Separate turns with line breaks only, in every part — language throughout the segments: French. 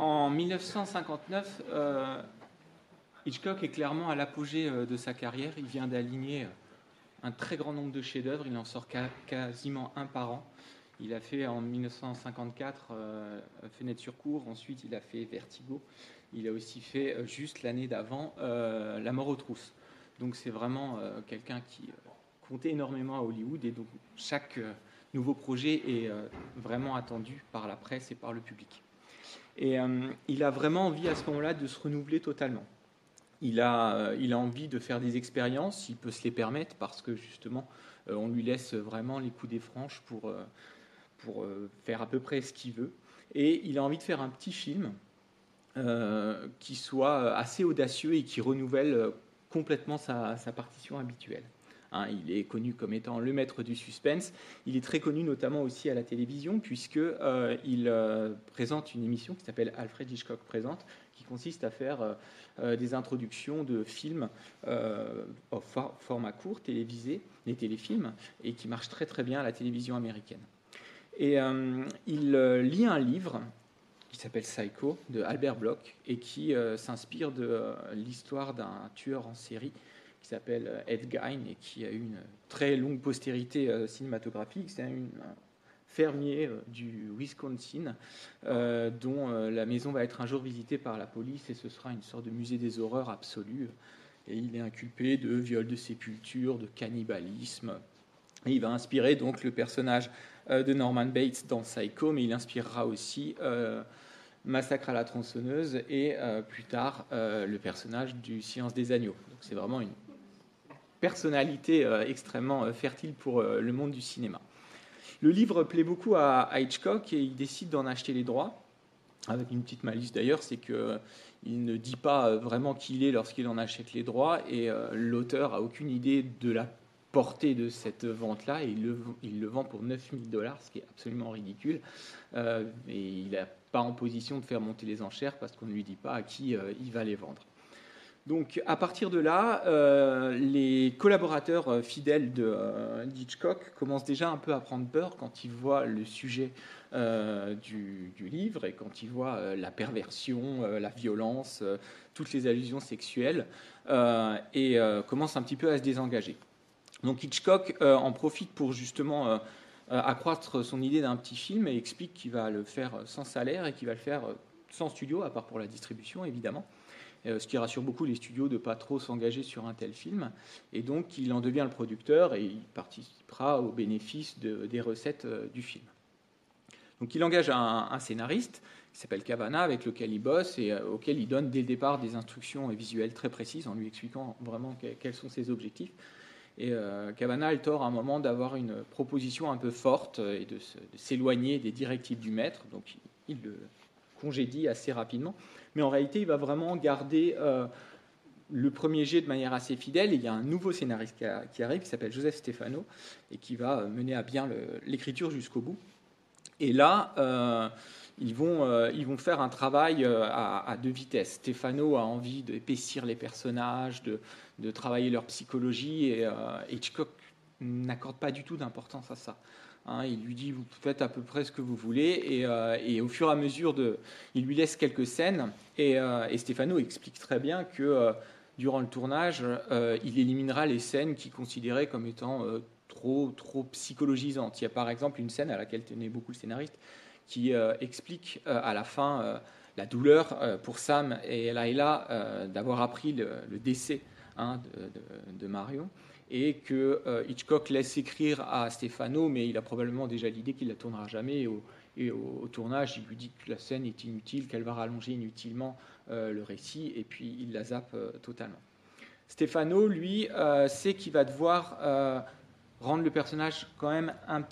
en 1959, euh, Hitchcock est clairement à l'apogée de sa carrière. Il vient d'aligner un très grand nombre de chefs-d'œuvre. Il en sort quasiment un par an. Il a fait en 1954 Fenêtre sur cour. Ensuite, il a fait Vertigo. Il a aussi fait juste l'année d'avant La mort aux trousses. Donc c'est vraiment quelqu'un qui comptait énormément à Hollywood et donc chaque nouveau projet est euh, vraiment attendu par la presse et par le public. Et euh, il a vraiment envie à ce moment-là de se renouveler totalement. Il a, euh, il a envie de faire des expériences, il peut se les permettre parce que justement, on lui laisse vraiment les coups des franches pour faire à peu près ce qu'il veut. Et il a envie de faire un petit film qui soit assez audacieux et qui renouvelle complètement sa partition habituelle. Hein, il est connu comme étant le maître du suspense. Il est très connu notamment aussi à la télévision puisqu'il euh, euh, présente une émission qui s'appelle Alfred Hitchcock présente, qui consiste à faire euh, des introductions de films au format court, télévisé, des téléfilms, et qui marche très très bien à la télévision américaine. Et il lit un livre qui s'appelle Psycho de Albert Bloch et qui s'inspire de l'histoire d'un tueur en série qui s'appelle euh, Ed Gein et qui a eu une très longue postérité euh, cinématographique. C'est un fermier euh, du Wisconsin dont la maison va être un jour visitée par la police et ce sera une sorte de musée des horreurs absolue. Et il est inculpé de viol de sépulture, de cannibalisme. Il va inspirer donc le personnage de Norman Bates dans Psycho, mais il inspirera aussi Massacre à la tronçonneuse et plus tard le personnage du Silence des agneaux. C'est vraiment une personnalité euh, extrêmement euh, fertile pour euh, le monde du cinéma. Le livre plaît beaucoup à, Hitchcock et il décide d'en acheter les droits avec une petite malice d'ailleurs, c'est qu'il ne dit pas vraiment qui il est lorsqu'il en achète les droits, et l'auteur a aucune idée de la portée de cette vente-là, et il le, il le, vend pour 9000 dollars, ce qui est absolument ridicule, et il n'est pas en position de faire monter les enchères parce qu'on ne lui dit pas à qui il va les vendre. Donc à partir de là, euh, les collaborateurs euh, fidèles de euh, Hitchcock commencent déjà un peu à prendre peur quand ils voient le sujet du, livre et quand ils voient la perversion, la violence, toutes les allusions sexuelles, et commencent un petit peu à se désengager. Donc Hitchcock en profite pour justement accroître son idée d'un petit film et explique qu'il va le faire sans salaire et qu'il va le faire sans studio, à part pour la distribution évidemment. Euh, ce qui rassure beaucoup les studios de ne pas trop s'engager sur un tel film. Et donc, il en devient le producteur et il participera aux bénéfices des recettes euh, du film. Donc, il engage un, scénariste qui s'appelle Cavana, avec lequel il bosse et euh, auquel il donne dès le départ des instructions visuelles très précises en lui expliquant vraiment quels sont ses objectifs. Et Cavana a le tort à un moment d'avoir une proposition un peu forte et de s'éloigner des directives du maître. Donc, il le congédie assez rapidement mais en réalité, il va vraiment garder euh, le premier jet de manière assez fidèle. il y a un nouveau scénariste qui, arrive, qui s'appelle Joseph Stefano, et qui va euh, mener à bien l'écriture jusqu'au bout. Et là, euh, ils, vont, ils vont faire un travail à, deux vitesses. Stefano a envie d'épaissir les personnages, de, de, travailler leur psychologie, et Hitchcock n'accorde pas du tout d'importance à ça. Hein, il lui dit vous faites à peu près ce que vous voulez et, euh, au fur et à mesure de, il lui laisse quelques scènes et, euh, Stéphano explique très bien que euh, durant le tournage, il éliminera les scènes qu'il considérait comme étant trop trop psychologisantes. Il y a par exemple une scène à laquelle tenait beaucoup le scénariste qui explique à la fin la douleur pour Sam et Laila d'avoir appris le, décès hein, de, de, Marion et que euh, Hitchcock laisse écrire à Stefano, mais il a probablement déjà l'idée qu'il ne la tournera jamais. Et au, tournage, il lui dit que la scène est inutile, qu'elle va rallonger inutilement euh, le récit, et puis il la zappe euh, totalement. Stefano, lui, sait qu'il va devoir rendre le personnage quand même un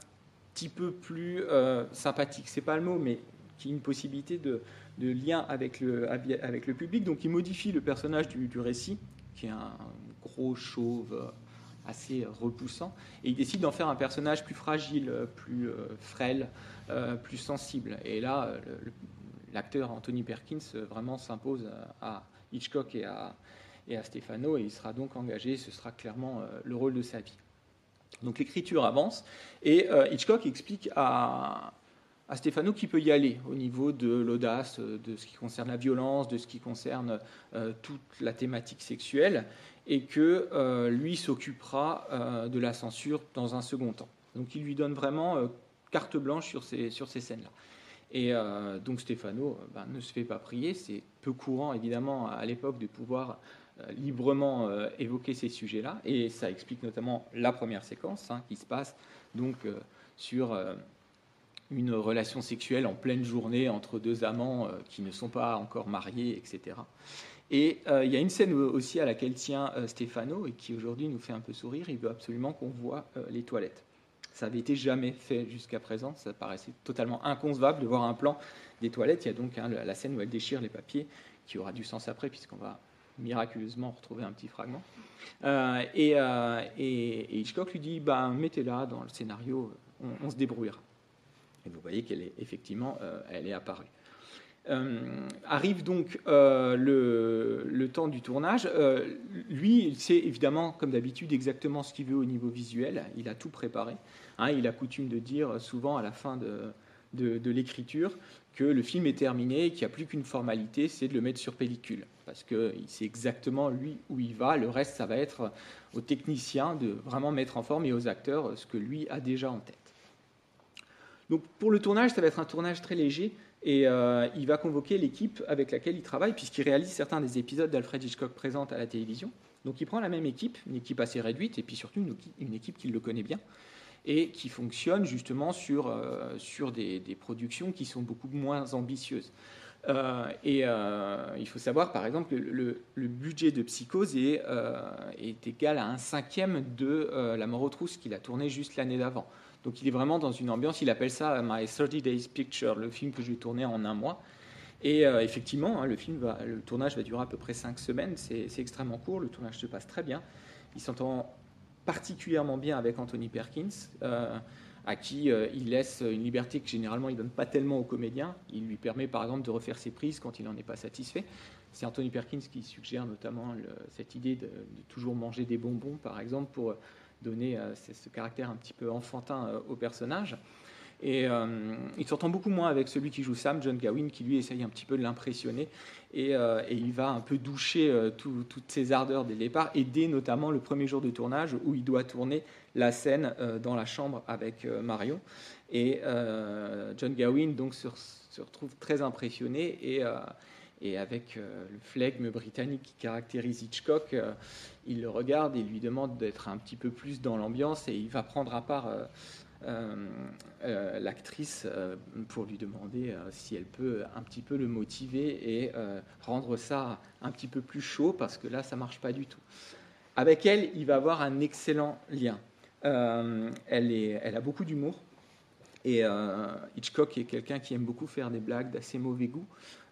petit peu plus sympathique. C'est pas le mot, mais qui a une possibilité de, lien avec le, public. Donc il modifie le personnage du récit, qui est un gros chauve assez repoussant, et il décide d'en faire un personnage plus fragile, plus euh, frêle, euh, plus sensible. Et là, l'acteur Anthony Perkins euh, vraiment s'impose à Hitchcock et à, et à Stefano, et il sera donc engagé, ce sera clairement le rôle de sa vie. Donc l'écriture avance, et Hitchcock explique à, à Stefano qui peut y aller au niveau de l'audace, de ce qui concerne la violence, de ce qui concerne toute la thématique sexuelle, et que lui s'occupera de la censure dans un second temps. Donc il lui donne vraiment carte blanche sur ces, sur ces scènes-là. Et donc Stefano ben, ne se fait pas prier, c'est peu courant évidemment à l'époque de pouvoir euh, librement euh, évoquer ces sujets-là, et ça explique notamment la première séquence hein, qui se passe donc euh, sur une relation sexuelle en pleine journée entre deux amants qui ne sont pas encore mariés, etc. Et il y a une scène aussi à laquelle tient Stefano et qui aujourd'hui nous fait un peu sourire. Il veut absolument qu'on voit les toilettes. Ça n'avait été jamais fait jusqu'à présent. Ça paraissait totalement inconcevable de voir un plan des toilettes. Il y a donc hein, la scène où elle déchire les papiers, qui aura du sens après, puisqu'on va miraculeusement retrouver un petit fragment. Euh, euh, et, Hitchcock lui dit bah, mettez-la dans le scénario, on, se débrouillera. Et vous voyez qu'elle est effectivement euh, elle est apparue. Arrive donc le, temps du tournage. lui, il sait évidemment, comme d'habitude, exactement ce qu'il veut au niveau visuel. Il a tout préparé. Hein. il a coutume de dire souvent à la fin de, l'écriture que le film est terminé qu'il n'y a plus qu'une formalité, c'est de le mettre sur pellicule. Parce qu'il sait exactement, lui, où il va. Le reste, ça va être aux techniciens de vraiment mettre en forme et aux acteurs ce que lui a déjà en tête. Donc pour le tournage, ça va être un tournage très léger et euh, il va convoquer l'équipe avec laquelle il travaille puisqu'il réalise certains des épisodes d'Alfred Hitchcock présents à la télévision. Donc il prend la même équipe, une équipe assez réduite et puis surtout une équipe qu'il le connaît bien et qui fonctionne justement sur, euh, des, productions qui sont beaucoup moins ambitieuses. Euh, et il faut savoir, par exemple, que le, budget de Psychose est, est, égal à un cinquième de La mort aux trousses qu'il a tourné juste l'année d'avant. Donc il est vraiment dans une ambiance, il appelle ça My 30 Days Picture, le film que j'ai tourné en un mois. Et effectivement, hein, le, film le tournage va durer à peu près cinq semaines, c'est extrêmement court, le tournage se passe très bien. Il s'entend particulièrement bien avec Anthony Perkins, euh, à qui euh, il laisse une liberté que généralement il donne pas tellement aux comédiens. Il lui permet par exemple de refaire ses prises quand il n'en est pas satisfait. C'est Anthony Perkins qui suggère notamment cette idée de, toujours manger des bonbons, par exemple, pour donner euh, ce caractère un petit peu enfantin au personnage. Et euh, il s'entend beaucoup moins avec celui qui joue Sam, John Gawain, qui lui essaye un petit peu de l'impressionner. Et, euh, il va un peu doucher euh, toutes ses ardeurs dès le départ, et dès notamment le premier jour de tournage où il doit tourner la scène dans la chambre avec Marion. Et John Gawain donc, se, retrouve très impressionné et, et avec le flegme britannique qui caractérise Hitchcock, il le regarde et lui demande d'être un petit peu plus dans l'ambiance et il va prendre à part euh, euh, l'actrice euh, pour lui demander si elle peut un petit peu le motiver et rendre ça un petit peu plus chaud parce que là ça marche pas du tout. Avec elle, il va avoir un excellent lien. elle a beaucoup d'humour. Et Hitchcock est quelqu'un qui aime beaucoup faire des blagues d'assez mauvais goût,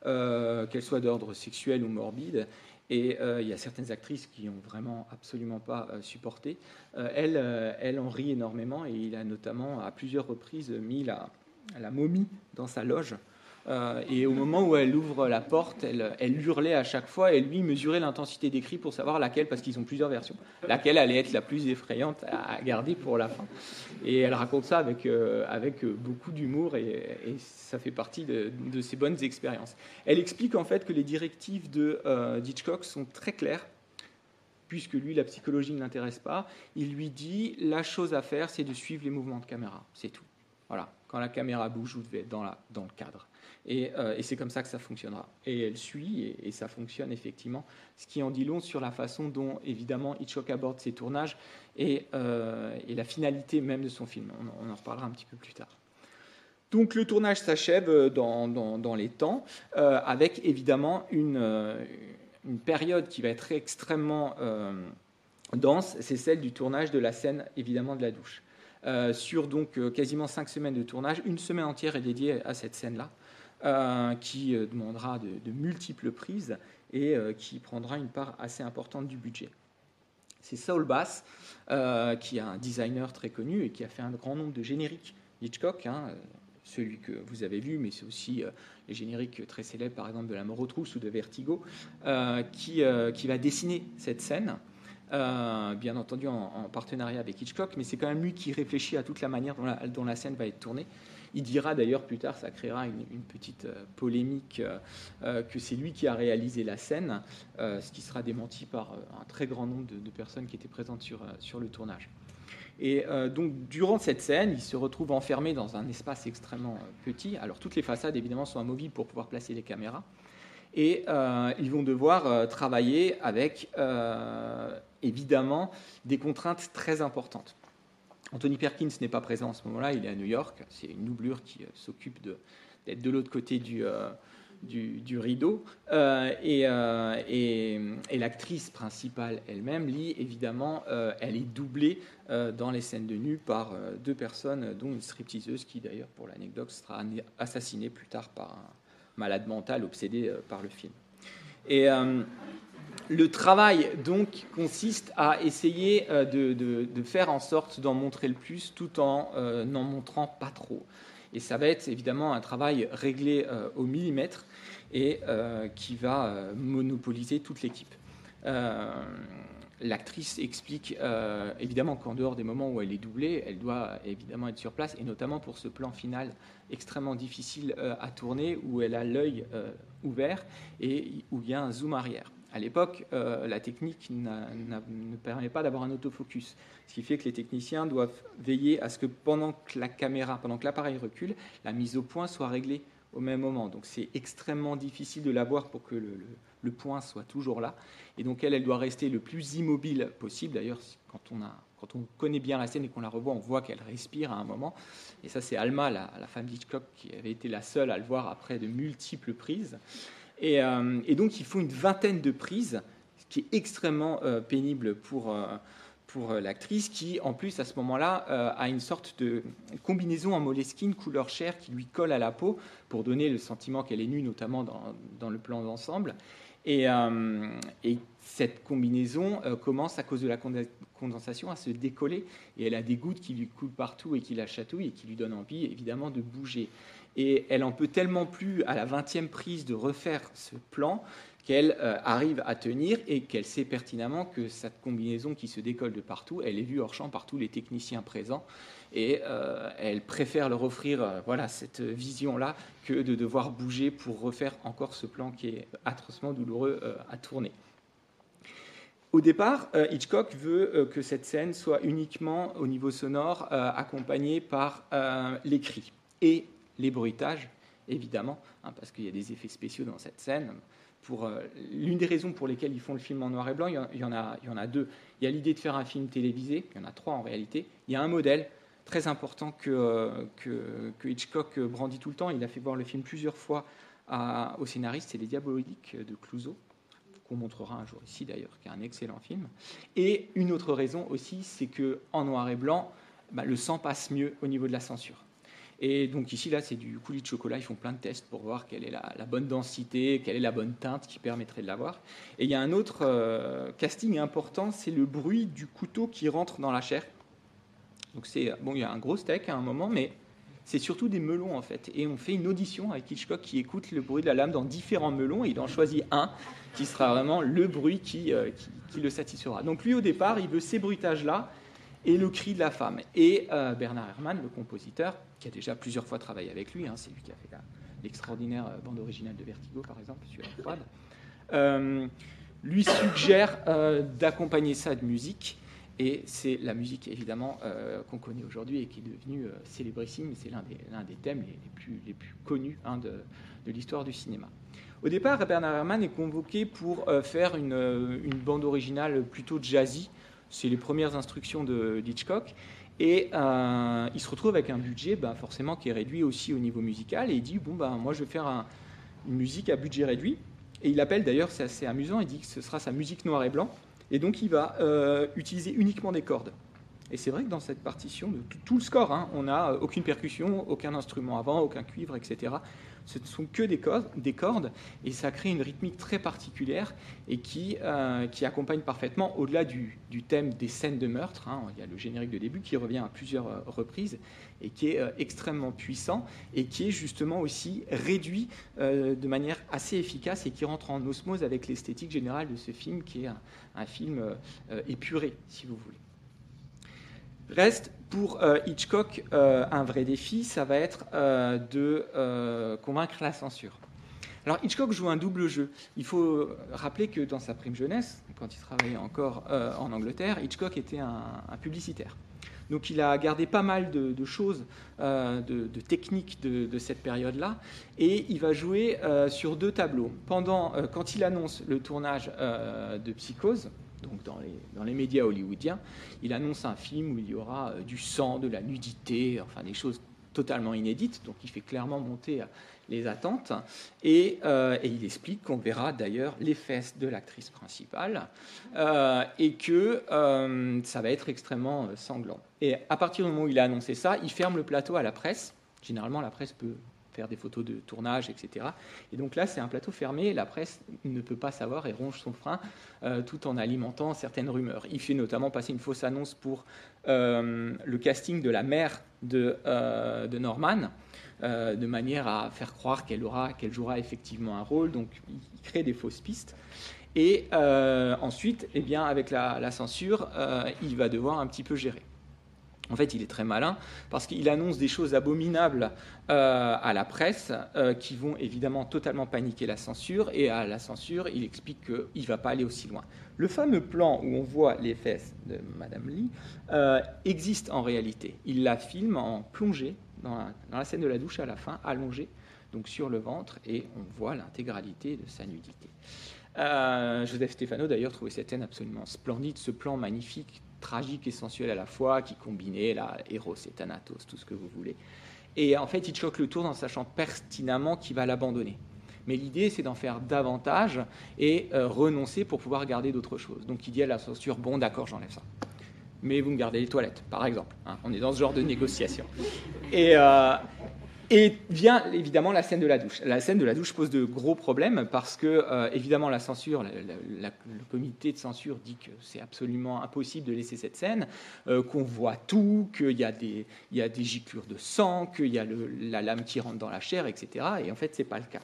qu'elles soient d'ordre sexuel ou morbide. Et euh, il y a certaines actrices qui n'ont vraiment absolument pas euh, supporté. Euh, elle, elle en rit énormément et il a notamment à plusieurs reprises mis la momie dans sa loge euh, et au moment où elle ouvre la porte, elle, hurlait à chaque fois et lui mesurait l'intensité des cris pour savoir laquelle, parce qu'ils ont plusieurs versions, laquelle allait être la plus effrayante à garder pour la fin. Et elle raconte ça avec, euh, avec beaucoup d'humour et, ça fait partie de, ses bonnes expériences. Elle explique en fait que les directives de euh, Hitchcock sont très claires puisque lui, la psychologie ne l'intéresse pas, il lui dit la chose à faire, c'est de suivre les mouvements de caméra. C'est tout. Voilà. Quand la caméra bouge, vous devez être dans, la, dans le cadre. Euh, et, c'est comme ça que ça fonctionnera. Et elle suit, et, ça fonctionne effectivement, ce qui en dit long sur la façon dont, évidemment, Hitchcock aborde ses tournages et, euh, la finalité même de son film. On, en reparlera un petit peu plus tard. Donc le tournage s'achève dans, dans, les temps, euh, avec évidemment une, une, période qui va être extrêmement dense, c'est celle du tournage de la scène, évidemment, de la douche. sur donc quasiment cinq semaines de tournage, une semaine entière est dédiée à cette scène-là. Euh, qui euh, demandera de, multiples prises et euh, qui prendra une part assez importante du budget. C'est Saul Bass, qui est un designer très connu et qui a fait un grand nombre de génériques Hitchcock, hein, celui que vous avez vu, mais c'est aussi les génériques très célèbres, par exemple de La mort aux trousses ou de Vertigo, qui, va dessiner cette scène. bien entendu en, partenariat avec Hitchcock, mais c'est quand même lui qui réfléchit à toute la manière dont la scène va être tournée. Il dira d'ailleurs plus tard, ça créera une, petite polémique, que c'est lui qui a réalisé la scène, ce qui sera démenti par un très grand nombre de, personnes qui étaient présentes sur, le tournage. Et donc, durant cette scène, il se retrouve enfermé dans un espace extrêmement petit. Alors, toutes les façades, évidemment, sont amovibles pour pouvoir placer les caméras et euh, ils vont devoir euh, travailler avec euh, évidemment des contraintes très importantes. Anthony Perkins n'est pas présent en ce moment-là, il est à New York, c'est une doublure qui s'occupe d'être de, l'autre côté du, du, rideau. et, et, l'actrice principale elle-même, Lee, évidemment, elle est doublée dans les scènes de nu par deux personnes, dont une stripteaseuse qui, d'ailleurs, pour l'anecdote, sera assassinée plus tard par un, malade mental obsédé euh, par le film. Et euh, le travail donc consiste à essayer euh, de, faire en sorte d'en montrer le plus tout en n'en montrant pas trop. Et ça va être évidemment un travail réglé au millimètre et qui va monopoliser toute l'équipe. L'actrice explique évidemment qu'en dehors des moments où elle est doublée, elle doit évidemment être sur place, et notamment pour ce plan final extrêmement difficile euh, à tourner, où elle a l'œil euh, ouvert et où il y a un zoom arrière. À l'époque, euh, la technique ne permet pas d'avoir un autofocus, ce qui fait que les techniciens doivent veiller à ce que pendant que la caméra, pendant que l'appareil recule, la mise au point soit réglée au même moment. Donc c'est extrêmement difficile de la voir pour que le, point soit toujours là. Et donc elle, elle doit rester le plus immobile possible. D'ailleurs, quand on connaît bien la scène et qu'on la revoit, on voit qu'elle respire à un moment. Et ça, c'est Alma, la, femme d'Hitchcock, qui avait été la seule à le voir après de multiples prises. Et, euh, donc, il faut une vingtaine de prises, ce qui est extrêmement euh, pénible pour, euh, pour l'actrice, qui, en plus, à ce moment-là, a une sorte de combinaison en moleskine couleur chair qui lui colle à la peau pour donner le sentiment qu'elle est nue, notamment dans, dans le plan d'ensemble. Et, et, cette combinaison commence à cause de la condensation à se décoller et elle a des gouttes qui lui coulent partout et qui la chatouillent et qui lui donnent envie évidemment de bouger. Et elle en peut tellement plus à la 20e prise de refaire ce plan qu'elle euh, arrive à tenir et qu'elle sait pertinemment que cette combinaison qui se décolle de partout, elle est vue hors champ par tous les techniciens présents et euh, elle préfère leur offrir euh, voilà, cette vision-là que de devoir bouger pour refaire encore ce plan qui est atrocement douloureux à tourner. Au départ, Hitchcock veut que cette scène soit uniquement au niveau sonore accompagnée par les cris et les bruitages, évidemment, hein, parce qu'il y a des effets spéciaux dans cette scène. Pour l'une des raisons pour lesquelles ils font le film en noir et blanc, il y en, a, deux. Il y a l'idée de faire un film télévisé, il y en a trois en réalité. Il y a un modèle très important que, que, Hitchcock brandit tout le temps. Il a fait voir le film plusieurs fois au scénariste, c'est Les Diaboliques de Clouseau qu'on montrera un jour ici d'ailleurs, qui est un excellent film. Et une autre raison aussi, c'est que en noir et blanc, bah, le sang passe mieux au niveau de la censure. Et donc ici, là, c'est du coulis de chocolat. Ils font plein de tests pour voir quelle est la, bonne densité, quelle est la bonne teinte qui permettrait de l'avoir. Et il y a un autre euh, casting important, c'est le bruit du couteau qui rentre dans la chair. Donc c'est bon, il y a un gros steak à un moment, mais c'est surtout des melons en fait. Et on fait une audition avec Hitchcock qui écoute le bruit de la lame dans différents melons et il en choisit un qui sera vraiment le bruit qui, euh, qui, le satisfera. Donc lui au départ, il veut ces bruitages-là et le cri de la femme. Et euh, Bernard Herrmann, le compositeur, qui a déjà plusieurs fois travaillé avec lui, hein, c'est lui qui a fait l'extraordinaire euh, bande originale de Vertigo par exemple, sur la lui suggère d'accompagner ça de musique. Et c'est la musique, évidemment, euh, qu'on connaît aujourd'hui et qui est devenue euh, célébrissime. C'est l'un des, thèmes les, plus, connus hein, de, l'histoire du cinéma. Au départ, Bernard Herrmann est convoqué pour euh, faire une, une, bande originale plutôt jazzy. C'est les premières instructions de Hitchcock. Et il se retrouve avec un budget ben, forcément qui est réduit aussi au niveau musical. Et il dit, bon, ben, moi, je vais faire un, une musique à budget réduit. Et il appelle, d'ailleurs, c'est assez amusant, il dit que ce sera sa musique noir et blanc. Et donc il va euh, utiliser uniquement des cordes. Et c'est vrai que dans cette partition, de tout, le score, hein, on n'a euh, aucune percussion, aucun instrument avant, aucun cuivre, etc. Ce ne sont que des cordes, des cordes, et ça crée une rythmique très particulière et qui, euh, accompagne parfaitement, au-delà du, thème des scènes de meurtre, hein, il y a le générique de début qui revient à plusieurs reprises, et qui est extrêmement puissant, et qui est justement aussi réduit de manière assez efficace et qui rentre en osmose avec l'esthétique générale de ce film, qui est un, un film épuré, si vous voulez. Reste Pour Hitchcock, un vrai défi, ça va être de convaincre la censure. Alors Hitchcock joue un double jeu. Il faut rappeler que dans sa prime jeunesse, quand il travaillait encore en Angleterre, Hitchcock était un publicitaire. Donc il a gardé pas mal de, choses, euh, de, techniques de, cette période-là, et il va jouer euh, sur deux tableaux. Pendant, euh, quand il annonce le tournage de Psychose, donc dans les, dans les, médias hollywoodiens, il annonce un film où il y aura du sang, de la nudité, enfin des choses totalement inédites, donc il fait clairement monter les attentes. Euh, et, il explique qu'on verra d'ailleurs les fesses de l'actrice principale euh, et que euh, ça va être extrêmement sanglant. Et à partir du moment où il a annoncé ça, il ferme le plateau à la presse. Généralement, la presse peut faire des photos de tournage, etc. Et donc là, c'est un plateau fermé, la presse ne peut pas savoir et ronge son frein tout en alimentant certaines rumeurs. Il fait notamment passer une fausse annonce pour le casting de la mère de, de Norman, euh, de manière à faire croire qu'elle aura, qu'elle jouera effectivement un rôle. Donc, il crée des fausses pistes. Et euh, ensuite, eh bien, avec la, censure, euh, il va devoir un petit peu gérer. En fait, il est très malin parce qu'il annonce des choses abominables à la presse qui vont évidemment totalement paniquer la censure. Et à la censure, il explique qu'il ne va pas aller aussi loin. Le fameux plan où on voit les fesses de Madame Lee existe en réalité. Il la filme en plongée dans la, scène de la douche à la fin, allongé donc sur le ventre, et on voit l'intégralité de sa nudité. Euh, Joseph Stefano d'ailleurs trouvait cette scène absolument splendide, ce plan magnifique, tragique et sensuel à la fois, qui combinait la Eros et Thanatos, tout ce que vous voulez. Et en fait, Hitchcock le tourne en sachant pertinemment qu'il va l'abandonner. Mais l'idée, c'est d'en faire davantage et euh, renoncer pour pouvoir garder d'autres choses. Donc il dit à la censure, bon d'accord, j'enlève ça mais vous me gardez les toilettes, par exemple. Hein. on est dans ce genre de négociation. Et, euh, et vient évidemment la scène de la douche. La scène de la douche pose de gros problèmes parce que, euh, évidemment, la censure, le comité de censure dit que c'est absolument impossible de laisser cette scène, euh, qu'on voit tout, qu'il y, a des, il de sang, qu'il y a la lame qui rentre dans la chair, etc. Et en fait, ce n'est pas le cas.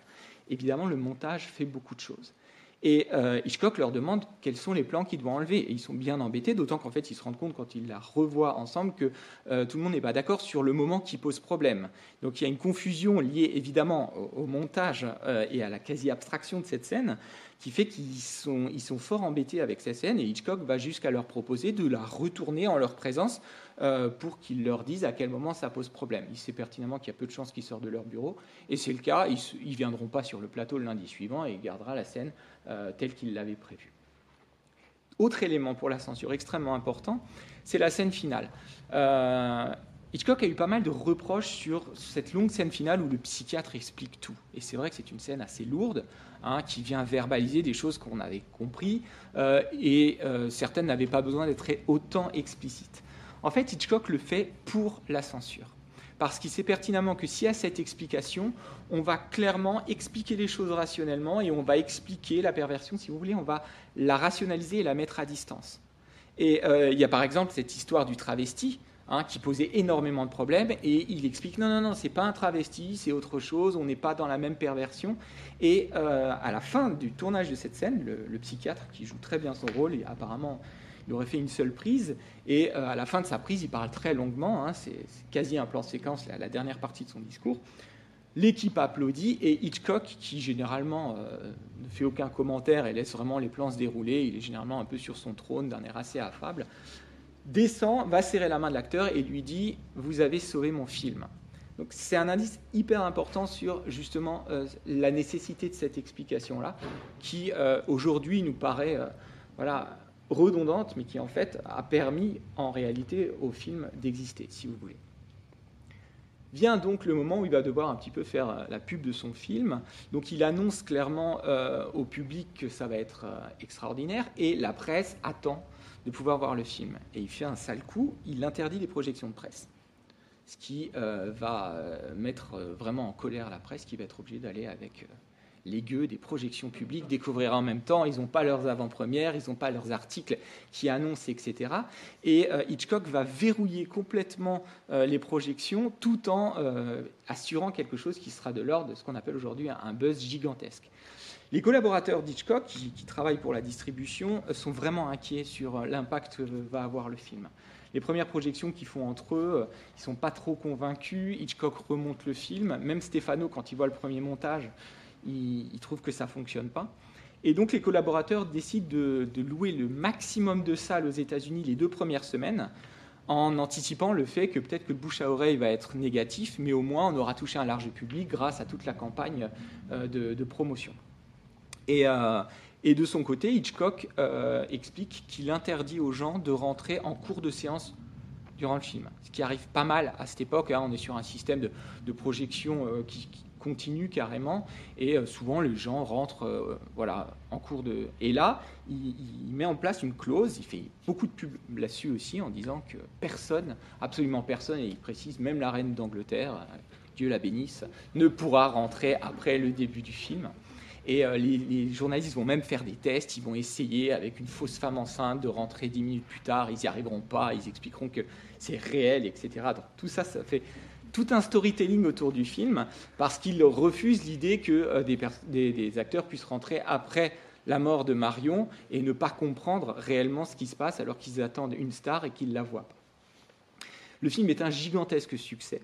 Évidemment, le montage fait beaucoup de choses. Et euh, Hitchcock leur demande quels sont les plans qu'ils doivent enlever. Et ils sont bien embêtés, d'autant qu'en fait, ils se rendent compte quand ils la revoient ensemble que euh, tout le monde n'est pas d'accord sur le moment qui pose problème. Donc il y a une confusion liée évidemment au, montage euh, et à la quasi-abstraction de cette scène qui fait qu'ils sont, ils sont fort embêtés avec cette scène et Hitchcock va jusqu'à leur proposer de la retourner en leur présence euh, pour qu'ils leur disent à quel moment ça pose problème. Il sait pertinemment qu'il y a peu de chances qu'ils sortent de leur bureau et c'est le cas, ils ne viendront pas sur le plateau le lundi suivant et il gardera la scène euh, telle qu'il l'avait prévue. Autre élément pour la censure extrêmement important, c'est la scène finale. Euh, Hitchcock a eu pas mal de reproches sur cette longue scène finale où le psychiatre explique tout. Et c'est vrai que c'est une scène assez lourde, hein, qui vient verbaliser des choses qu'on avait compris, euh, et euh, certaines n'avaient pas besoin d'être autant explicites. En fait, Hitchcock le fait pour la censure. Parce qu'il sait pertinemment que y a cette explication, on va clairement expliquer les choses rationnellement et on va expliquer la perversion, si vous voulez, on va la rationaliser et la mettre à distance. Et euh, il y a par exemple cette histoire du travesti, Hein, qui posait énormément de problèmes, et il explique non, non, non, c'est pas un travesti, c'est autre chose, on n'est pas dans la même perversion. Et euh, à la fin du tournage de cette scène, le, psychiatre qui joue très bien son rôle, apparemment il aurait fait une seule prise, et euh, à la fin de sa prise, il parle très longuement, hein, c'est quasi un plan séquence, la, la, dernière partie de son discours. L'équipe applaudit et Hitchcock, qui généralement euh, ne fait aucun commentaire et laisse vraiment les plans se dérouler, il est généralement un peu sur son trône d'un air assez affable, descend, va serrer la main de l'acteur et lui dit Vous avez sauvé mon film. Donc c'est un indice hyper important sur justement euh, la nécessité de cette explication-là, qui euh, aujourd'hui nous paraît euh, voilà, redondante, mais qui en fait a permis en réalité au film d'exister, si vous voulez. Vient donc le moment où il va devoir un petit peu faire la pub de son film. Donc il annonce clairement au public que ça va être extraordinaire et la presse attend de pouvoir voir le film. Et il fait un sale coup, il interdit les projections de presse. Ce qui euh, va euh, mettre euh, vraiment en colère la presse, qui va être obligée d'aller avec les gueux des projections publiques, découvrir en même temps. Ils n'ont pas leurs avant-premières, ils n'ont pas leurs articles qui annoncent, etc. Et Hitchcock va verrouiller complètement les projections tout en assurant quelque chose qui sera de l'ordre de ce qu'on appelle aujourd'hui un buzz gigantesque. Les collaborateurs d'Hitchcock, qui, travaillent pour la distribution, euh, sont vraiment inquiets sur euh, l'impact que va avoir le film. les premières projections qu'ils font entre eux, ils sont pas trop convaincus. Hitchcock remonte le film. Même Stefano, quand il voit le premier montage, il, trouve que ça fonctionne pas. Et donc les collaborateurs décident de, louer le maximum de salles aux États-Unis les deux premières semaines en anticipant le fait que peut-être que le bouche à oreille va être négatif, mais au moins on aura touché un large public grâce à toute la campagne euh, de, promotion. Euh, et, de son côté, Hitchcock euh, explique qu'il interdit aux gens de rentrer en cours de séance durant le film, ce qui arrive pas mal à cette époque. Hein. on est sur un système de, projection qui continue carrément, et euh, souvent les gens rentrent euh, voilà, en cours de... Et là, il, met en place une clause, il fait beaucoup de pub là-dessus aussi, en disant que personne, absolument personne, et il précise même la reine d'Angleterre, euh, Dieu la bénisse, ne pourra rentrer après le début du film. Et les, journalistes vont même faire des tests, ils vont essayer avec une fausse femme enceinte de rentrer dix minutes plus tard, ils n'y arriveront pas, ils expliqueront que c'est réel, etc. Donc tout ça, ça fait tout un storytelling autour du film parce qu'il refuse l'idée que euh, des, acteurs puissent rentrer après la mort de Marion et ne pas comprendre réellement ce qui se passe alors qu'ils attendent une star et qu'ils la voient pas. Le film est un gigantesque succès.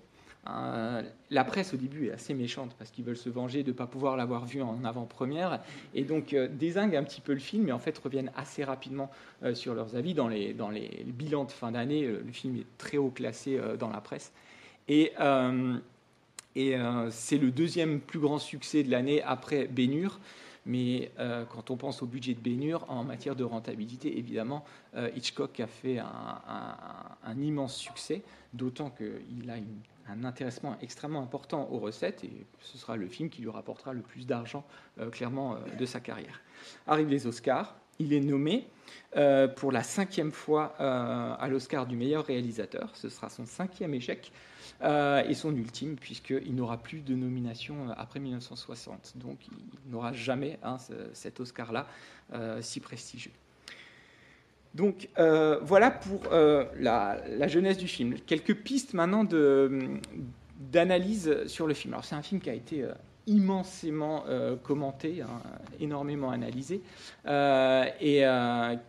Hein, la presse au début est assez méchante parce qu'ils veulent se venger de ne pas pouvoir l'avoir vu en avant-première et donc euh, désinguent un petit peu le film mais en fait reviennent assez rapidement euh, sur leurs avis. Dans les, bilans de fin d'année, le film est très haut classé dans la presse et, euh, euh, c'est le deuxième plus grand succès de l'année après Bénur. Mais euh, quand on pense au budget de Bénur, en matière de rentabilité, évidemment, Hitchcock a fait un, immense succès, d'autant qu'il a un intéressement extrêmement important aux recettes, et ce sera le film qui lui rapportera le plus d'argent, clairement, de sa carrière. Arrivent les Oscars, il est nommé pour la cinquième fois à l'Oscar du meilleur réalisateur, ce sera son cinquième échec, euh, et son ultime, puisqu'il n'aura plus de nomination euh, après 1960. Donc il n'aura jamais hein, cet Oscar-là euh, si prestigieux. Donc voilà pour la, jeunesse du film. Quelques pistes maintenant d'analyse sur le film. Alors c'est un film qui a été immensément commenté, hein, énormément analysé, et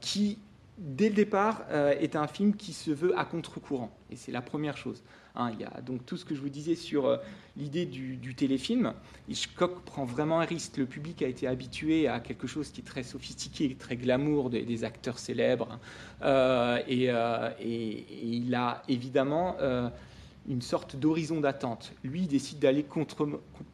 qui, dès le départ, est un film qui se veut à contre-courant. Et c'est la première chose. Hein, il y a donc tout ce que je vous disais sur euh, l'idée du, téléfilm. Hitchcock prend vraiment un risque. Le public a été habitué à quelque chose qui est très sophistiqué, très glamour, des, acteurs célèbres. Euh, euh, et, il a évidemment une sorte d'horizon d'attente. Lui, il décide d'aller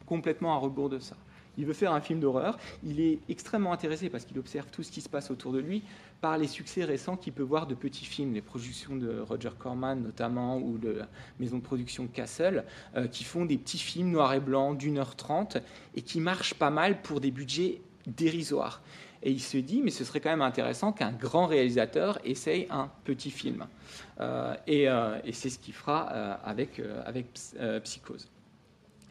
complètement à rebours de ça. Il veut faire un film d'horreur. Il est extrêmement intéressé parce qu'il observe tout ce qui se passe autour de lui par les succès récents qu'il peut voir de petits films, les productions de Roger Corman notamment, ou de la maison de production Castle, euh, qui font des petits films noirs et blancs d'une heure trente et qui marchent pas mal pour des budgets dérisoires. Et il se dit, mais ce serait quand même intéressant qu'un grand réalisateur essaye un petit film. Euh, euh, et, c'est ce qu'il fera avec, avec Psychose.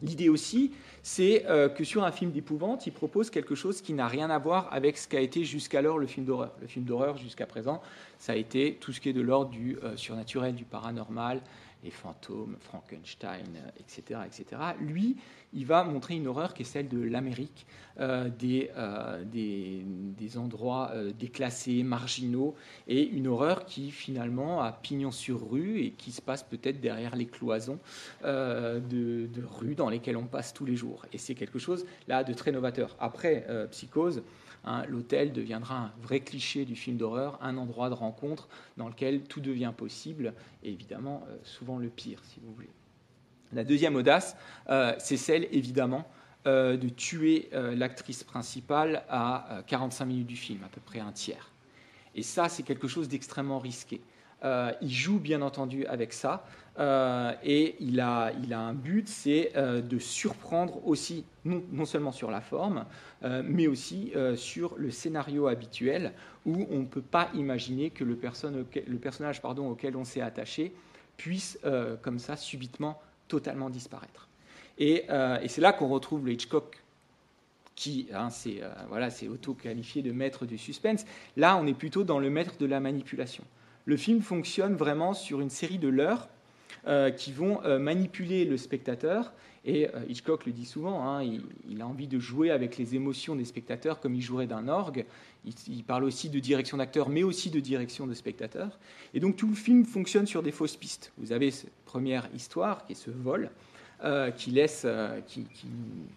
L'idée aussi, c'est euh, que sur un film d'épouvante, il propose quelque chose qui n'a rien à voir avec ce qu'a été jusqu'alors le film d'horreur. Le film d'horreur, jusqu'à présent, ça a été tout ce qui est de l'ordre du euh, surnaturel, du paranormal, les fantômes, Frankenstein, etc., etc. Lui, il va montrer une horreur qui est celle de l'Amérique, euh, euh, des, des, endroits euh, déclassés, marginaux, et une horreur qui finalement a pignon sur rue et qui se passe peut-être derrière les cloisons de, de rues dans lesquelles on passe tous les jours. Et c'est quelque chose là de très novateur. Après Psychose, Hein, l'hôtel deviendra un vrai cliché du film d'horreur, un endroit de rencontre dans lequel tout devient possible, et évidemment euh, souvent le pire, si vous voulez. La deuxième audace, euh, c'est celle évidemment euh, de tuer l'actrice principale à 45 minutes du film, à peu près un tiers. Et ça, c'est quelque chose d'extrêmement risqué. Euh, il joue bien entendu avec ça euh, et il a, un but, c'est euh, de surprendre aussi, non, seulement sur la forme, mais aussi sur le scénario habituel où on ne peut pas imaginer que le, personnage pardon, auquel on s'est attaché puisse comme ça subitement totalement disparaître. Et, c'est là qu'on retrouve le Hitchcock qui hein, c'est auto-qualifié de maître du suspense. Là, on est plutôt dans le maître de la manipulation le film fonctionne vraiment sur une série de leurres qui vont manipuler le spectateur. Et Hitchcock le dit souvent, hein, il, a envie de jouer avec les émotions des spectateurs comme il jouerait d'un orgue. Il, parle aussi de direction d'acteur, mais aussi de direction de spectateur. Et donc tout le film fonctionne sur des fausses pistes. Vous avez cette première histoire qui est ce vol. qui laisse, qui,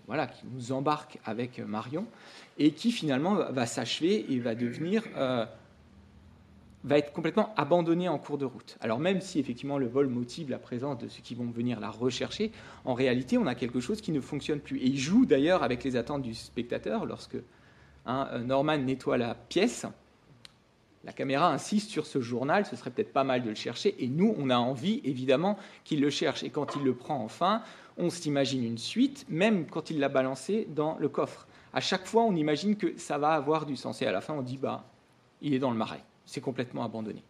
voilà, qui nous embarque avec Marion et qui finalement va s'achever et va devenir va être complètement abandonnée en cours de route. Alors même si effectivement le vol motive la présence de ceux qui vont venir la rechercher, en réalité on a quelque chose qui ne fonctionne plus. Et il joue d'ailleurs avec les attentes du spectateur lorsque hein, Norman nettoie la pièce. La caméra insiste sur ce journal, ce serait peut-être pas mal de le chercher, et nous, on a envie, évidemment, qu'il le cherche. Et quand il le prend enfin, on s'imagine une suite, même quand il l'a balancé dans le coffre. À chaque fois, on imagine que ça va avoir du sens. Et à la fin, on dit, bah, il est dans le marais c'est complètement abandonné.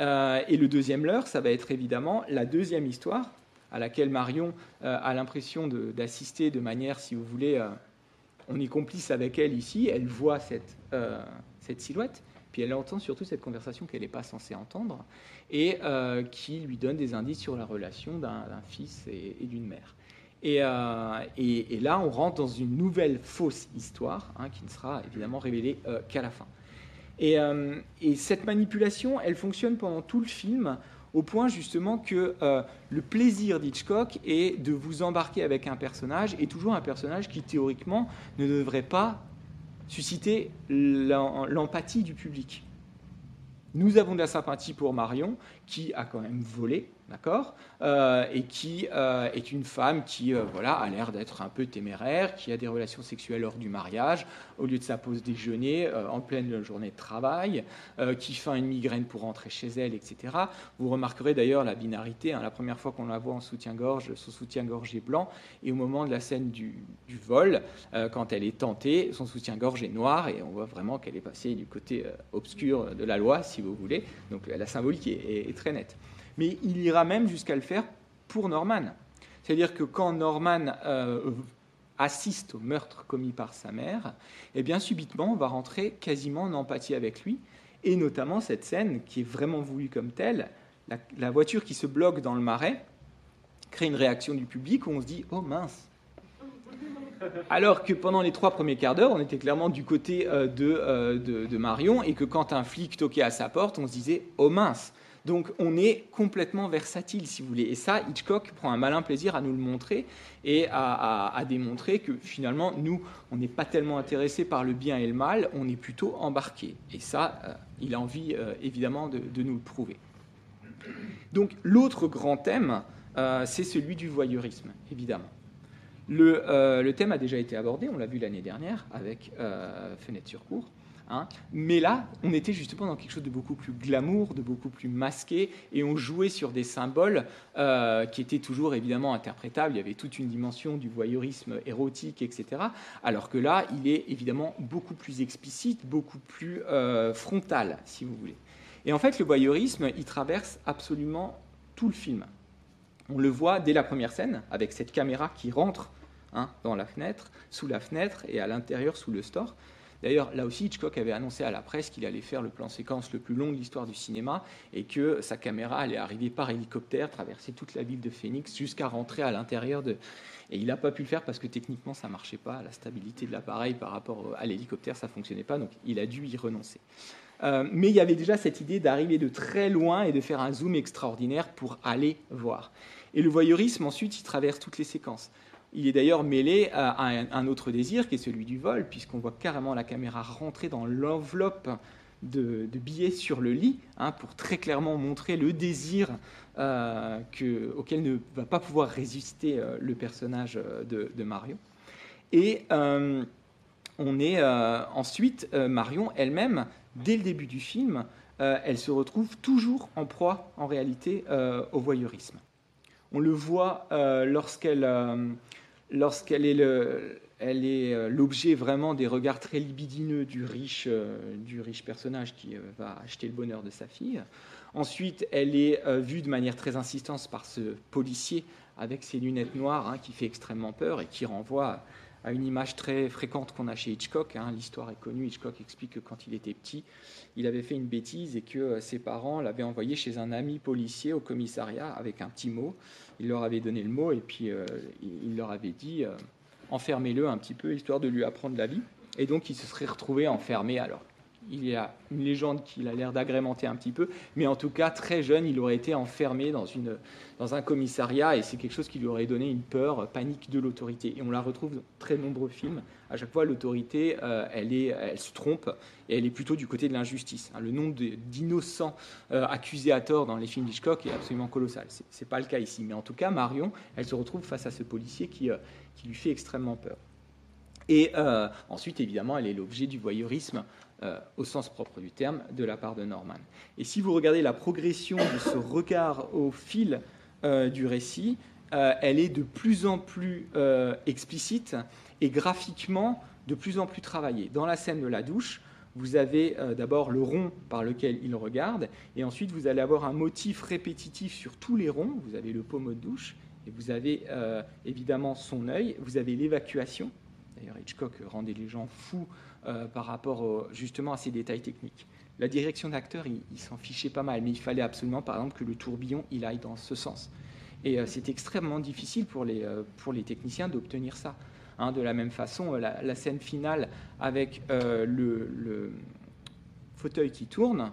Euh, et le deuxième leurre, ça va être évidemment la deuxième histoire à laquelle Marion euh, a l'impression d'assister de, manière, si vous voulez, euh, on est complice avec elle ici, elle voit cette, cette silhouette, puis elle entend surtout cette conversation qu'elle n'est pas censée entendre, et qui lui donne des indices sur la relation d'un fils et, d'une mère. Et, et, là, on rentre dans une nouvelle fausse histoire, hein, qui ne sera évidemment révélée qu'à la fin. Euh, et, cette manipulation, elle fonctionne pendant tout le film, au point justement que euh, le plaisir d'Hitchcock est de vous embarquer avec un personnage, et toujours un personnage qui théoriquement ne devrait pas susciter l'empathie du public. Nous avons de la sympathie pour Marion, qui a quand même volé, d'accord? Euh, Et qui euh, est une femme qui euh, voilà, a l'air d'être un peu téméraire, qui a des relations sexuelles hors du mariage, au lieu de sa pause déjeuner, en pleine journée de travail, qui fait une migraine pour rentrer chez elle, etc. Vous remarquerez d'ailleurs la binarité. Hein, la première fois qu'on la voit en soutien-gorge, son soutien-gorge est blanc, et au moment de la scène du, vol, quand elle est tentée, son soutien-gorge est noir, et on voit vraiment qu'elle est passée du côté obscur de la loi, si vous voulez. Donc la symbolique est très nette mais il ira même jusqu'à le faire pour Norman. C'est-à-dire que quand Norman euh, assiste au meurtre commis par sa mère, eh bien subitement on va rentrer quasiment en empathie avec lui, et notamment cette scène qui est vraiment voulue comme telle, la, voiture qui se bloque dans le marais crée une réaction du public où on se dit oh mince. Alors que pendant les trois premiers quarts d'heure, on était clairement du côté euh, euh, de, de Marion et que quand un flic toquait à sa porte, on se disait oh mince. Donc on est complètement versatile, si vous voulez. Et ça, Hitchcock prend un malin plaisir à nous le montrer et à, démontrer que finalement, nous, on n'est pas tellement intéressé par le bien et le mal, on est plutôt embarqué. Et ça, euh, il a envie euh, évidemment de, nous le prouver. Donc l'autre grand thème, euh, c'est celui du voyeurisme, évidemment. Le, le, thème a déjà été abordé, on l'a vu l'année dernière avec Fenêtre sur cours. Hein. Mais là, on était justement dans quelque chose de beaucoup plus glamour, de beaucoup plus masqué, et on jouait sur des symboles euh, qui étaient toujours évidemment interprétables. Il y avait toute une dimension du voyeurisme érotique, etc. Alors que là, il est évidemment beaucoup plus explicite, beaucoup plus euh, frontal, si vous voulez. Et en fait, le voyeurisme, il traverse absolument tout le film. On le voit dès la première scène, avec cette caméra qui rentre hein, dans la fenêtre, sous la fenêtre et à l'intérieur sous le store. D'ailleurs, là aussi, Hitchcock avait annoncé à la presse qu'il allait faire le plan séquence le plus long de l'histoire du cinéma et que sa caméra allait arriver par hélicoptère, traverser toute la ville de Phoenix jusqu'à rentrer à l'intérieur de. Et il n'a pas pu le faire parce que techniquement, ça ne marchait pas. La stabilité de l'appareil par rapport à l'hélicoptère, ça fonctionnait pas. Donc, il a dû y renoncer. Euh, mais il y avait déjà cette idée d'arriver de très loin et de faire un zoom extraordinaire pour aller voir. Et le voyeurisme, ensuite, il traverse toutes les séquences. Il est d'ailleurs mêlé à un autre désir qui est celui du vol, puisqu'on voit carrément la caméra rentrer dans l'enveloppe de, billets sur le lit, hein, pour très clairement montrer le désir euh, auquel ne va pas pouvoir résister euh, le personnage euh, de, Marion. Et on est ensuite, Marion elle-même, dès le début du film, elle se retrouve toujours en proie, en réalité, au voyeurisme. On le voit lorsqu'elle lorsqu'elle est euh, l'objet vraiment des regards très libidineux du riche, euh, personnage qui euh, va acheter le bonheur de sa fille. Ensuite, elle est vue de manière très insistante par ce policier avec ses lunettes noires hein, qui fait extrêmement peur et qui renvoie à une image très fréquente qu'on a chez Hitchcock. Hein. L'histoire est connue. Hitchcock explique que quand il était petit, il avait fait une bêtise et que euh, ses parents l'avaient envoyé chez un ami policier au commissariat avec un petit mot. Il leur avait donné le mot et puis euh, il leur avait dit enfermez-le un petit peu histoire de lui apprendre la vie. Et donc il se serait retrouvé enfermé alors il y a une légende qu'il a l'air d'agrémenter un petit peu, mais en tout cas, très jeune, il aurait été enfermé dans, une, dans un commissariat et c'est quelque chose qui lui aurait donné une peur, panique de l'autorité. Et on la retrouve dans très nombreux films. À chaque fois, l'autorité, euh, elle, est, elle se trompe et elle est plutôt du côté de l'injustice. Hein, le nombre d'innocents euh, accusés à tort dans les films d'Hitchcock est absolument colossal. Ce n'est pas le cas ici. Mais en tout cas, Marion, elle se retrouve face à ce policier qui, euh, qui lui fait extrêmement peur. Et ensuite, évidemment, elle est l'objet du voyeurisme euh, au sens propre du terme, de la part de Norman. Et si vous regardez la progression de ce regard au fil euh, du récit, euh, elle est de plus en plus explicite et graphiquement de plus en plus travaillée. Dans la scène de la douche, vous avez d'abord le rond par lequel il regarde, et ensuite vous allez avoir un motif répétitif sur tous les ronds. Vous avez le pommeau de douche, et vous avez évidemment son œil, vous avez l'évacuation. D'ailleurs, Hitchcock rendait les gens fous euh, par rapport justement à ces détails techniques. La direction d'acteur, il, s'en fichait pas mal, mais il fallait absolument, par exemple, que le tourbillon il aille dans ce sens. Et euh, c'est extrêmement difficile pour les, euh, pour les techniciens d'obtenir ça. Hein, de la même façon, la, scène finale avec le, le, fauteuil qui tourne,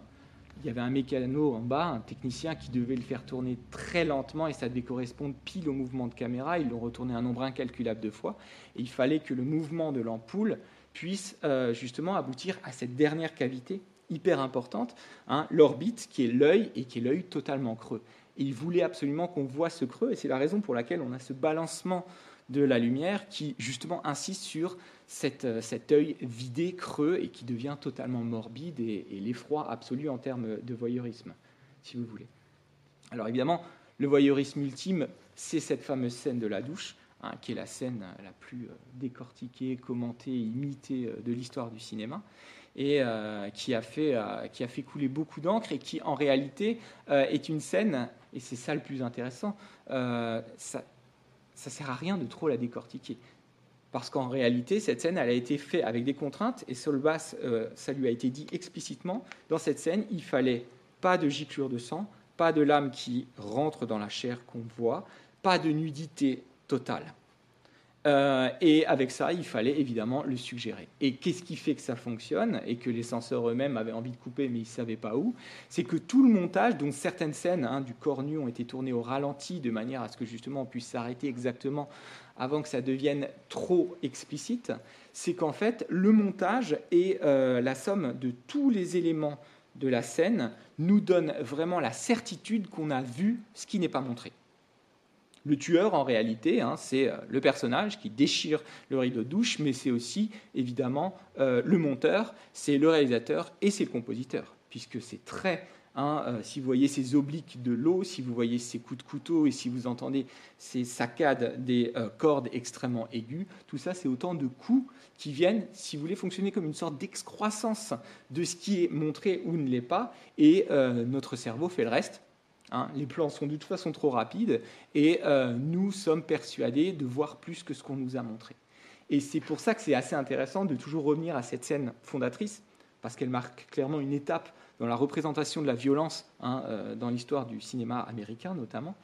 il y avait un mécano en bas, un technicien qui devait le faire tourner très lentement et ça devait correspondre pile au mouvement de caméra. Ils l'ont retourné un nombre incalculable de fois. Et il fallait que le mouvement de l'ampoule puisse euh, justement aboutir à cette dernière cavité hyper importante, hein, l'orbite qui est l'œil et qui est l'œil totalement creux. Et il voulait absolument qu'on voit ce creux, et c'est la raison pour laquelle on a ce balancement de la lumière qui justement insiste sur euh, cet œil vidé, creux, et qui devient totalement morbide et, et l'effroi absolu en termes de voyeurisme, si vous voulez. Alors évidemment, le voyeurisme ultime, c'est cette fameuse scène de la douche, Hein, qui est la scène la plus euh, décortiquée, commentée, imitée euh, de l'histoire du cinéma, et euh, qui, a fait, qui a fait couler beaucoup d'encre, et qui en réalité est une scène, et c'est ça le plus intéressant, ça ne sert à rien de trop la décortiquer. Parce qu'en réalité, cette scène, elle a été faite avec des contraintes, et Solbass, ça lui a été dit explicitement, dans cette scène, il fallait pas de giclure de sang, pas de lame qui rentre dans la chair qu'on voit, pas de nudité Euh, et avec ça, il fallait évidemment le suggérer. Et qu'est-ce qui fait que ça fonctionne et que les censeurs eux-mêmes avaient envie de couper mais ils ne savaient pas où C'est que tout le montage, dont certaines scènes hein, du corps nu ont été tournées au ralenti de manière à ce que justement on puisse s'arrêter exactement avant que ça devienne trop explicite, c'est qu'en fait le montage et euh, la somme de tous les éléments de la scène nous donne vraiment la certitude qu'on a vu ce qui n'est pas montré. Le tueur, en réalité, hein, c'est euh, le personnage qui déchire le rideau de douche, mais c'est aussi, évidemment, euh, le monteur, c'est le réalisateur et c'est le compositeur, puisque c'est très... Hein, euh, si vous voyez ces obliques de l'eau, si vous voyez ces coups de couteau et si vous entendez ces saccades des cordes extrêmement aiguës, tout ça, c'est autant de coups qui viennent, si vous voulez, fonctionner comme une sorte d'excroissance de ce qui est montré ou ne l'est pas, et notre cerveau fait le reste Hein, les plans sont de toute façon trop rapides et euh, nous sommes persuadés de voir plus que ce qu'on nous a montré. Et c'est pour ça que c'est assez intéressant de toujours revenir à cette scène fondatrice, parce qu'elle marque clairement une étape dans la représentation de la violence hein, euh, dans l'histoire du cinéma américain notamment,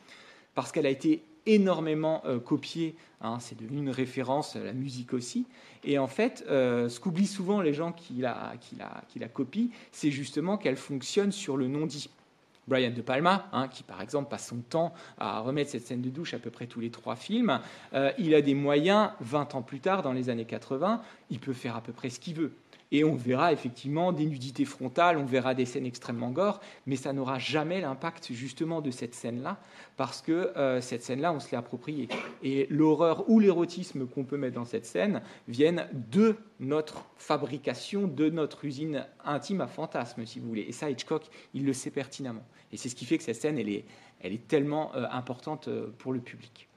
parce qu'elle a été énormément euh, copiée, hein, c'est devenu une référence, la musique aussi. Et en fait, ce qu'oublient souvent les gens qui la, qui la copient, c'est justement qu'elle fonctionne sur le non-dit. Brian De Palma, hein, qui par exemple passe son temps à remettre cette scène de douche à peu près tous les trois films, euh, il a des moyens, 20 ans plus tard, dans les années 80, il peut faire à peu près ce qu'il veut. Et on verra effectivement des nudités frontales, on verra des scènes extrêmement gore, mais ça n'aura jamais l'impact justement de cette scène-là, parce que euh, cette scène-là, on se l'est appropriée. Et l'horreur ou l'érotisme qu'on peut mettre dans cette scène viennent de notre fabrication, de notre usine intime à fantasmes, si vous voulez. Et ça, Hitchcock, il le sait pertinemment. Et c'est ce qui fait que cette scène, elle est, elle est tellement euh, importante euh, pour le public.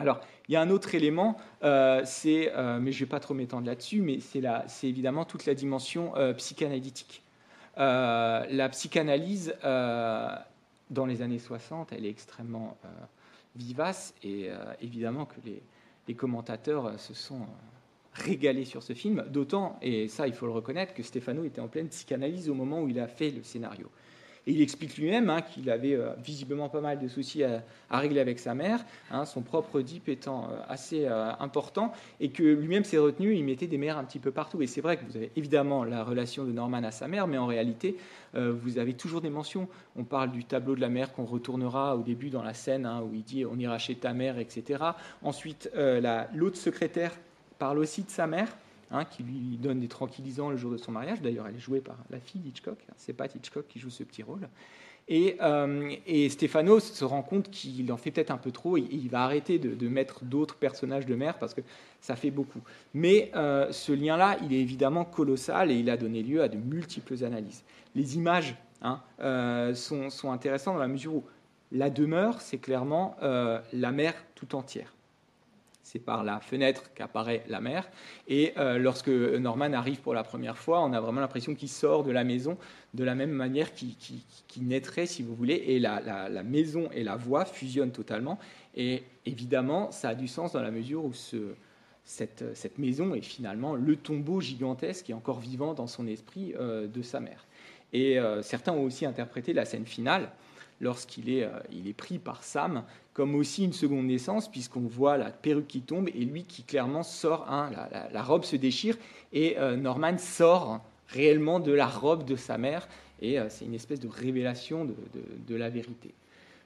Alors, il y a un autre élément, euh, c'est, euh, mais je ne vais pas trop m'étendre là-dessus, mais c'est, évidemment toute la dimension euh, psychanalytique. la psychanalyse, dans les années 60, elle est extrêmement vivace, et évidemment que les, les commentateurs se sont régalés sur ce film, d'autant, et ça il faut le reconnaître, que Stefano était en pleine psychanalyse au moment où il a fait le scénario. Et il explique lui-même hein, qu'il avait euh, visiblement pas mal de soucis à, régler avec sa mère, hein, son propre dip étant euh, assez euh, important, et que lui-même s'est retenu, il mettait des mères un petit peu partout. Et c'est vrai que vous avez évidemment la relation de Norman à sa mère, mais en réalité, vous avez toujours des mentions. On parle du tableau de la mère qu'on retournera au début dans la scène, hein, où il dit on ira chez ta mère, etc. Ensuite, l'autre secrétaire parle aussi de sa mère. Hein, qui lui donne des tranquillisants le jour de son mariage. D'ailleurs, elle est jouée par la fille d'Hitchcock. C'est pas Hitchcock qui joue ce petit rôle. Et, euh, et Stéphano se rend compte qu'il en fait peut-être un peu trop. Et il va arrêter de, mettre d'autres personnages de mère parce que ça fait beaucoup. Mais euh, ce lien-là, il est évidemment colossal et il a donné lieu à de multiples analyses. Les images hein, euh, sont, sont, intéressantes dans la mesure où la demeure, c'est clairement la mer tout entière c'est par la fenêtre qu'apparaît la mer. Et euh, lorsque Norman arrive pour la première fois, on a vraiment l'impression qu'il sort de la maison de la même manière qu'il naîtrait, si vous voulez. Et la, maison et la voie fusionnent totalement. Et évidemment, ça a du sens dans la mesure où cette, maison est finalement le tombeau gigantesque est encore vivant dans son esprit euh, de sa mère. Et euh, certains ont aussi interprété la scène finale lorsqu'il est, il est pris par Sam comme aussi une seconde naissance, puisqu'on voit la perruque qui tombe et lui qui clairement sort, hein, la, robe se déchire et euh, Norman sort réellement de la robe de sa mère, et euh, c'est une espèce de révélation de, la vérité.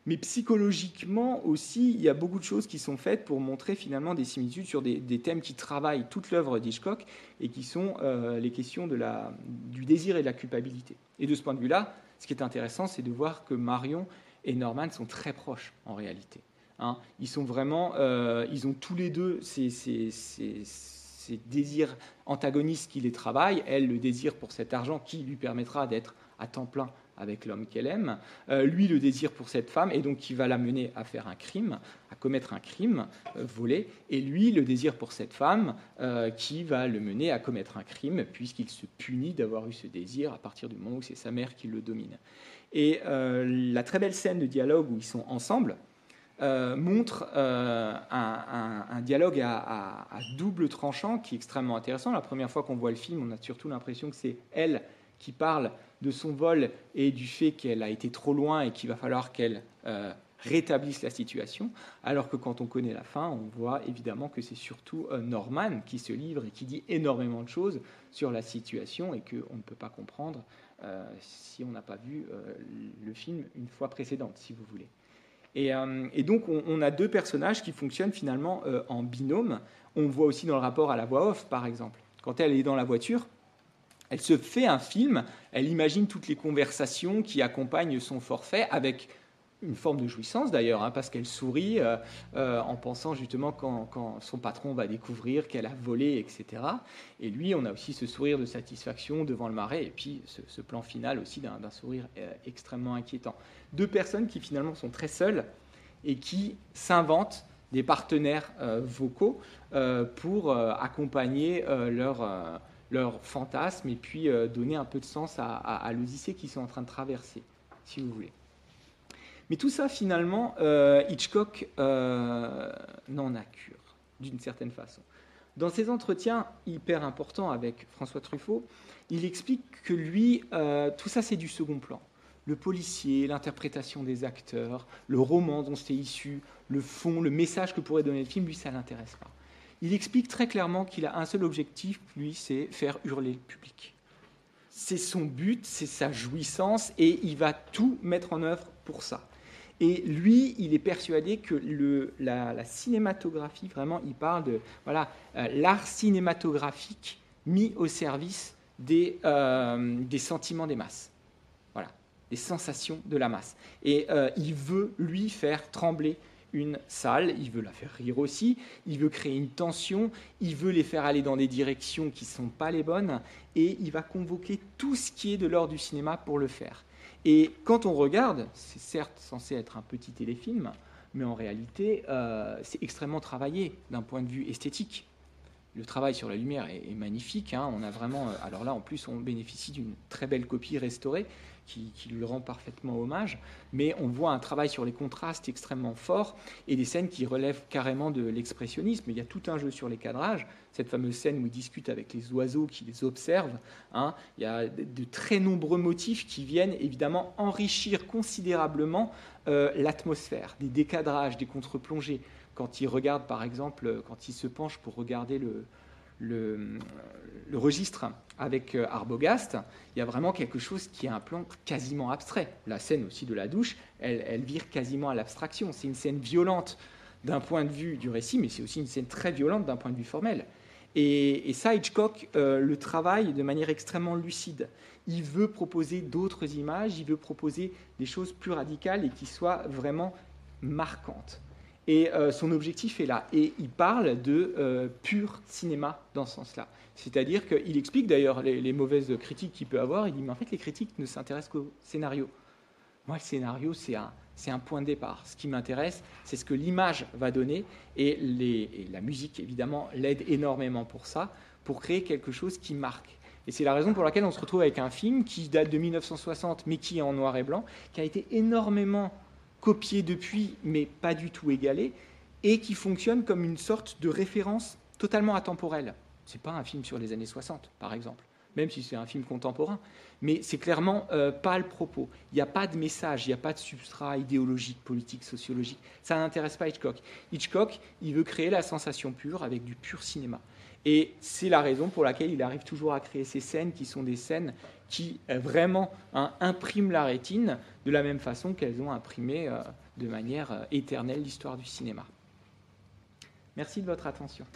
Mais psychologiquement aussi, il y a beaucoup de choses qui sont faites pour montrer finalement des similitudes sur des, thèmes qui travaillent toute l'œuvre d'Hitchcock et qui sont euh, les questions de la, du désir et de la culpabilité. Et de ce point de vue-là, ce qui est intéressant, c'est de voir que Marion et Norman sont très proches en réalité. Hein. Ils sont vraiment, euh, ils ont tous les deux ces, désirs antagonistes qui les travaillent. Elle, le désir pour cet argent qui lui permettra d'être à temps plein avec l'homme qu'elle aime. Euh, lui, le désir pour cette femme, et donc qui va la mener à faire un crime, à commettre un crime, euh, voler. Et lui, le désir pour cette femme, qui va le mener à commettre un crime, puisqu'il se punit d'avoir eu ce désir à partir du moment où c'est sa mère qui le domine. Et euh, la très belle scène de dialogue où ils sont ensemble euh, montre euh, un, dialogue à, double tranchant qui est extrêmement intéressant. La première fois qu'on voit le film, on a surtout l'impression que c'est elle qui parle de son vol et du fait qu'elle a été trop loin et qu'il va falloir qu'elle rétablisse la situation, alors que quand on connaît la fin, on voit évidemment que c'est surtout Norman qui se livre et qui dit énormément de choses sur la situation et qu'on ne peut pas comprendre euh, si on n'a pas vu euh, le film une fois précédente, si vous voulez. Et, euh, donc, on, a deux personnages qui fonctionnent finalement en binôme. On voit aussi dans le rapport à la voix off, par exemple. Quand elle est dans la voiture, elle se fait un film, elle imagine toutes les conversations qui accompagnent son forfait avec une forme de jouissance d'ailleurs, hein, parce qu'elle sourit euh, euh, en pensant justement quand, son patron va découvrir qu'elle a volé, etc. Et lui, on a aussi ce sourire de satisfaction devant le marais, et puis ce, plan final aussi d'un sourire euh, extrêmement inquiétant. Deux personnes qui finalement sont très seules et qui s'inventent des partenaires vocaux pour accompagner leur, leur fantasme et puis donner un peu de sens à, à l'Odyssée qu'ils sont en train de traverser, si vous voulez. Mais tout ça, finalement, euh, Hitchcock euh, n'en a cure, d'une certaine façon. Dans ses entretiens hyper importants avec François Truffaut, il explique que lui, euh, tout ça, c'est du second plan. Le policier, l'interprétation des acteurs, le roman dont c'est issu, le fond, le message que pourrait donner le film, lui, ça l'intéresse pas. Il explique très clairement qu'il a un seul objectif, lui, c'est faire hurler le public. C'est son but, c'est sa jouissance, et il va tout mettre en œuvre pour ça. Et lui, il est persuadé que la, cinématographie, vraiment, il parle de voilà euh, l'art cinématographique mis au service des, euh, des sentiments des masses. Voilà, des sensations de la masse. Et euh, il veut, lui, faire trembler une salle, il veut la faire rire aussi, il veut créer une tension, il veut les faire aller dans des directions qui ne sont pas les bonnes, et il va convoquer tout ce qui est de l'ordre du cinéma pour le faire. Et quand on regarde, c'est certes censé être un petit téléfilm, mais en réalité, euh, c'est extrêmement travaillé d'un point de vue esthétique. le travail sur la lumière est, magnifique. Hein. On a vraiment, alors là, en plus, on bénéficie d'une très belle copie restaurée qui, lui rend parfaitement hommage, mais on voit un travail sur les contrastes extrêmement fort et des scènes qui relèvent carrément de l'expressionnisme. Il y a tout un jeu sur les cadrages, cette fameuse scène où il discute avec les oiseaux qui les observent. Hein. Il y a de très nombreux motifs qui viennent évidemment enrichir considérablement euh, l'atmosphère, des décadrages, des contre-plongées. Quand il regarde, par exemple, quand il se penche pour regarder le, le, registre avec euh, Arbogast, il y a vraiment quelque chose qui est un plan quasiment abstrait. La scène aussi de la douche, elle, vire quasiment à l'abstraction. C'est une scène violente d'un point de vue du récit, mais c'est aussi une scène très violente d'un point de vue formel. Et, ça, Hitchcock euh, le travaille de manière extrêmement lucide. Il veut proposer d'autres images, il veut proposer des choses plus radicales et qui soient vraiment marquantes. Et euh, son objectif est là. Et il parle de euh, pur cinéma dans ce sens-là. C'est-à-dire qu'il explique d'ailleurs les, mauvaises critiques qu'il peut avoir. Il dit, mais en fait, les critiques ne s'intéressent qu'au scénario. Moi, le scénario, c'est un, un, point de départ. Ce qui m'intéresse, c'est ce que l'image va donner. Et, et la musique, évidemment, l'aide énormément pour ça, pour créer quelque chose qui marque. Et c'est la raison pour laquelle on se retrouve avec un film qui date de 1960, mais qui est en noir et blanc, qui a été énormément copié depuis, mais pas du tout égalé, et qui fonctionne comme une sorte de référence totalement atemporelle. Ce n'est pas un film sur les années 60, par exemple, même si c'est un film contemporain, mais c'est clairement euh, pas le propos. Il n'y a pas de message, il n'y a pas de substrat idéologique, politique, sociologique. Ça n'intéresse pas Hitchcock. Hitchcock, il veut créer la sensation pure avec du pur cinéma. Et c'est la raison pour laquelle il arrive toujours à créer ces scènes qui sont des scènes qui euh, vraiment hein, impriment la rétine de la même façon qu'elles ont imprimé euh, de manière euh, éternelle l'histoire du cinéma. Merci de votre attention.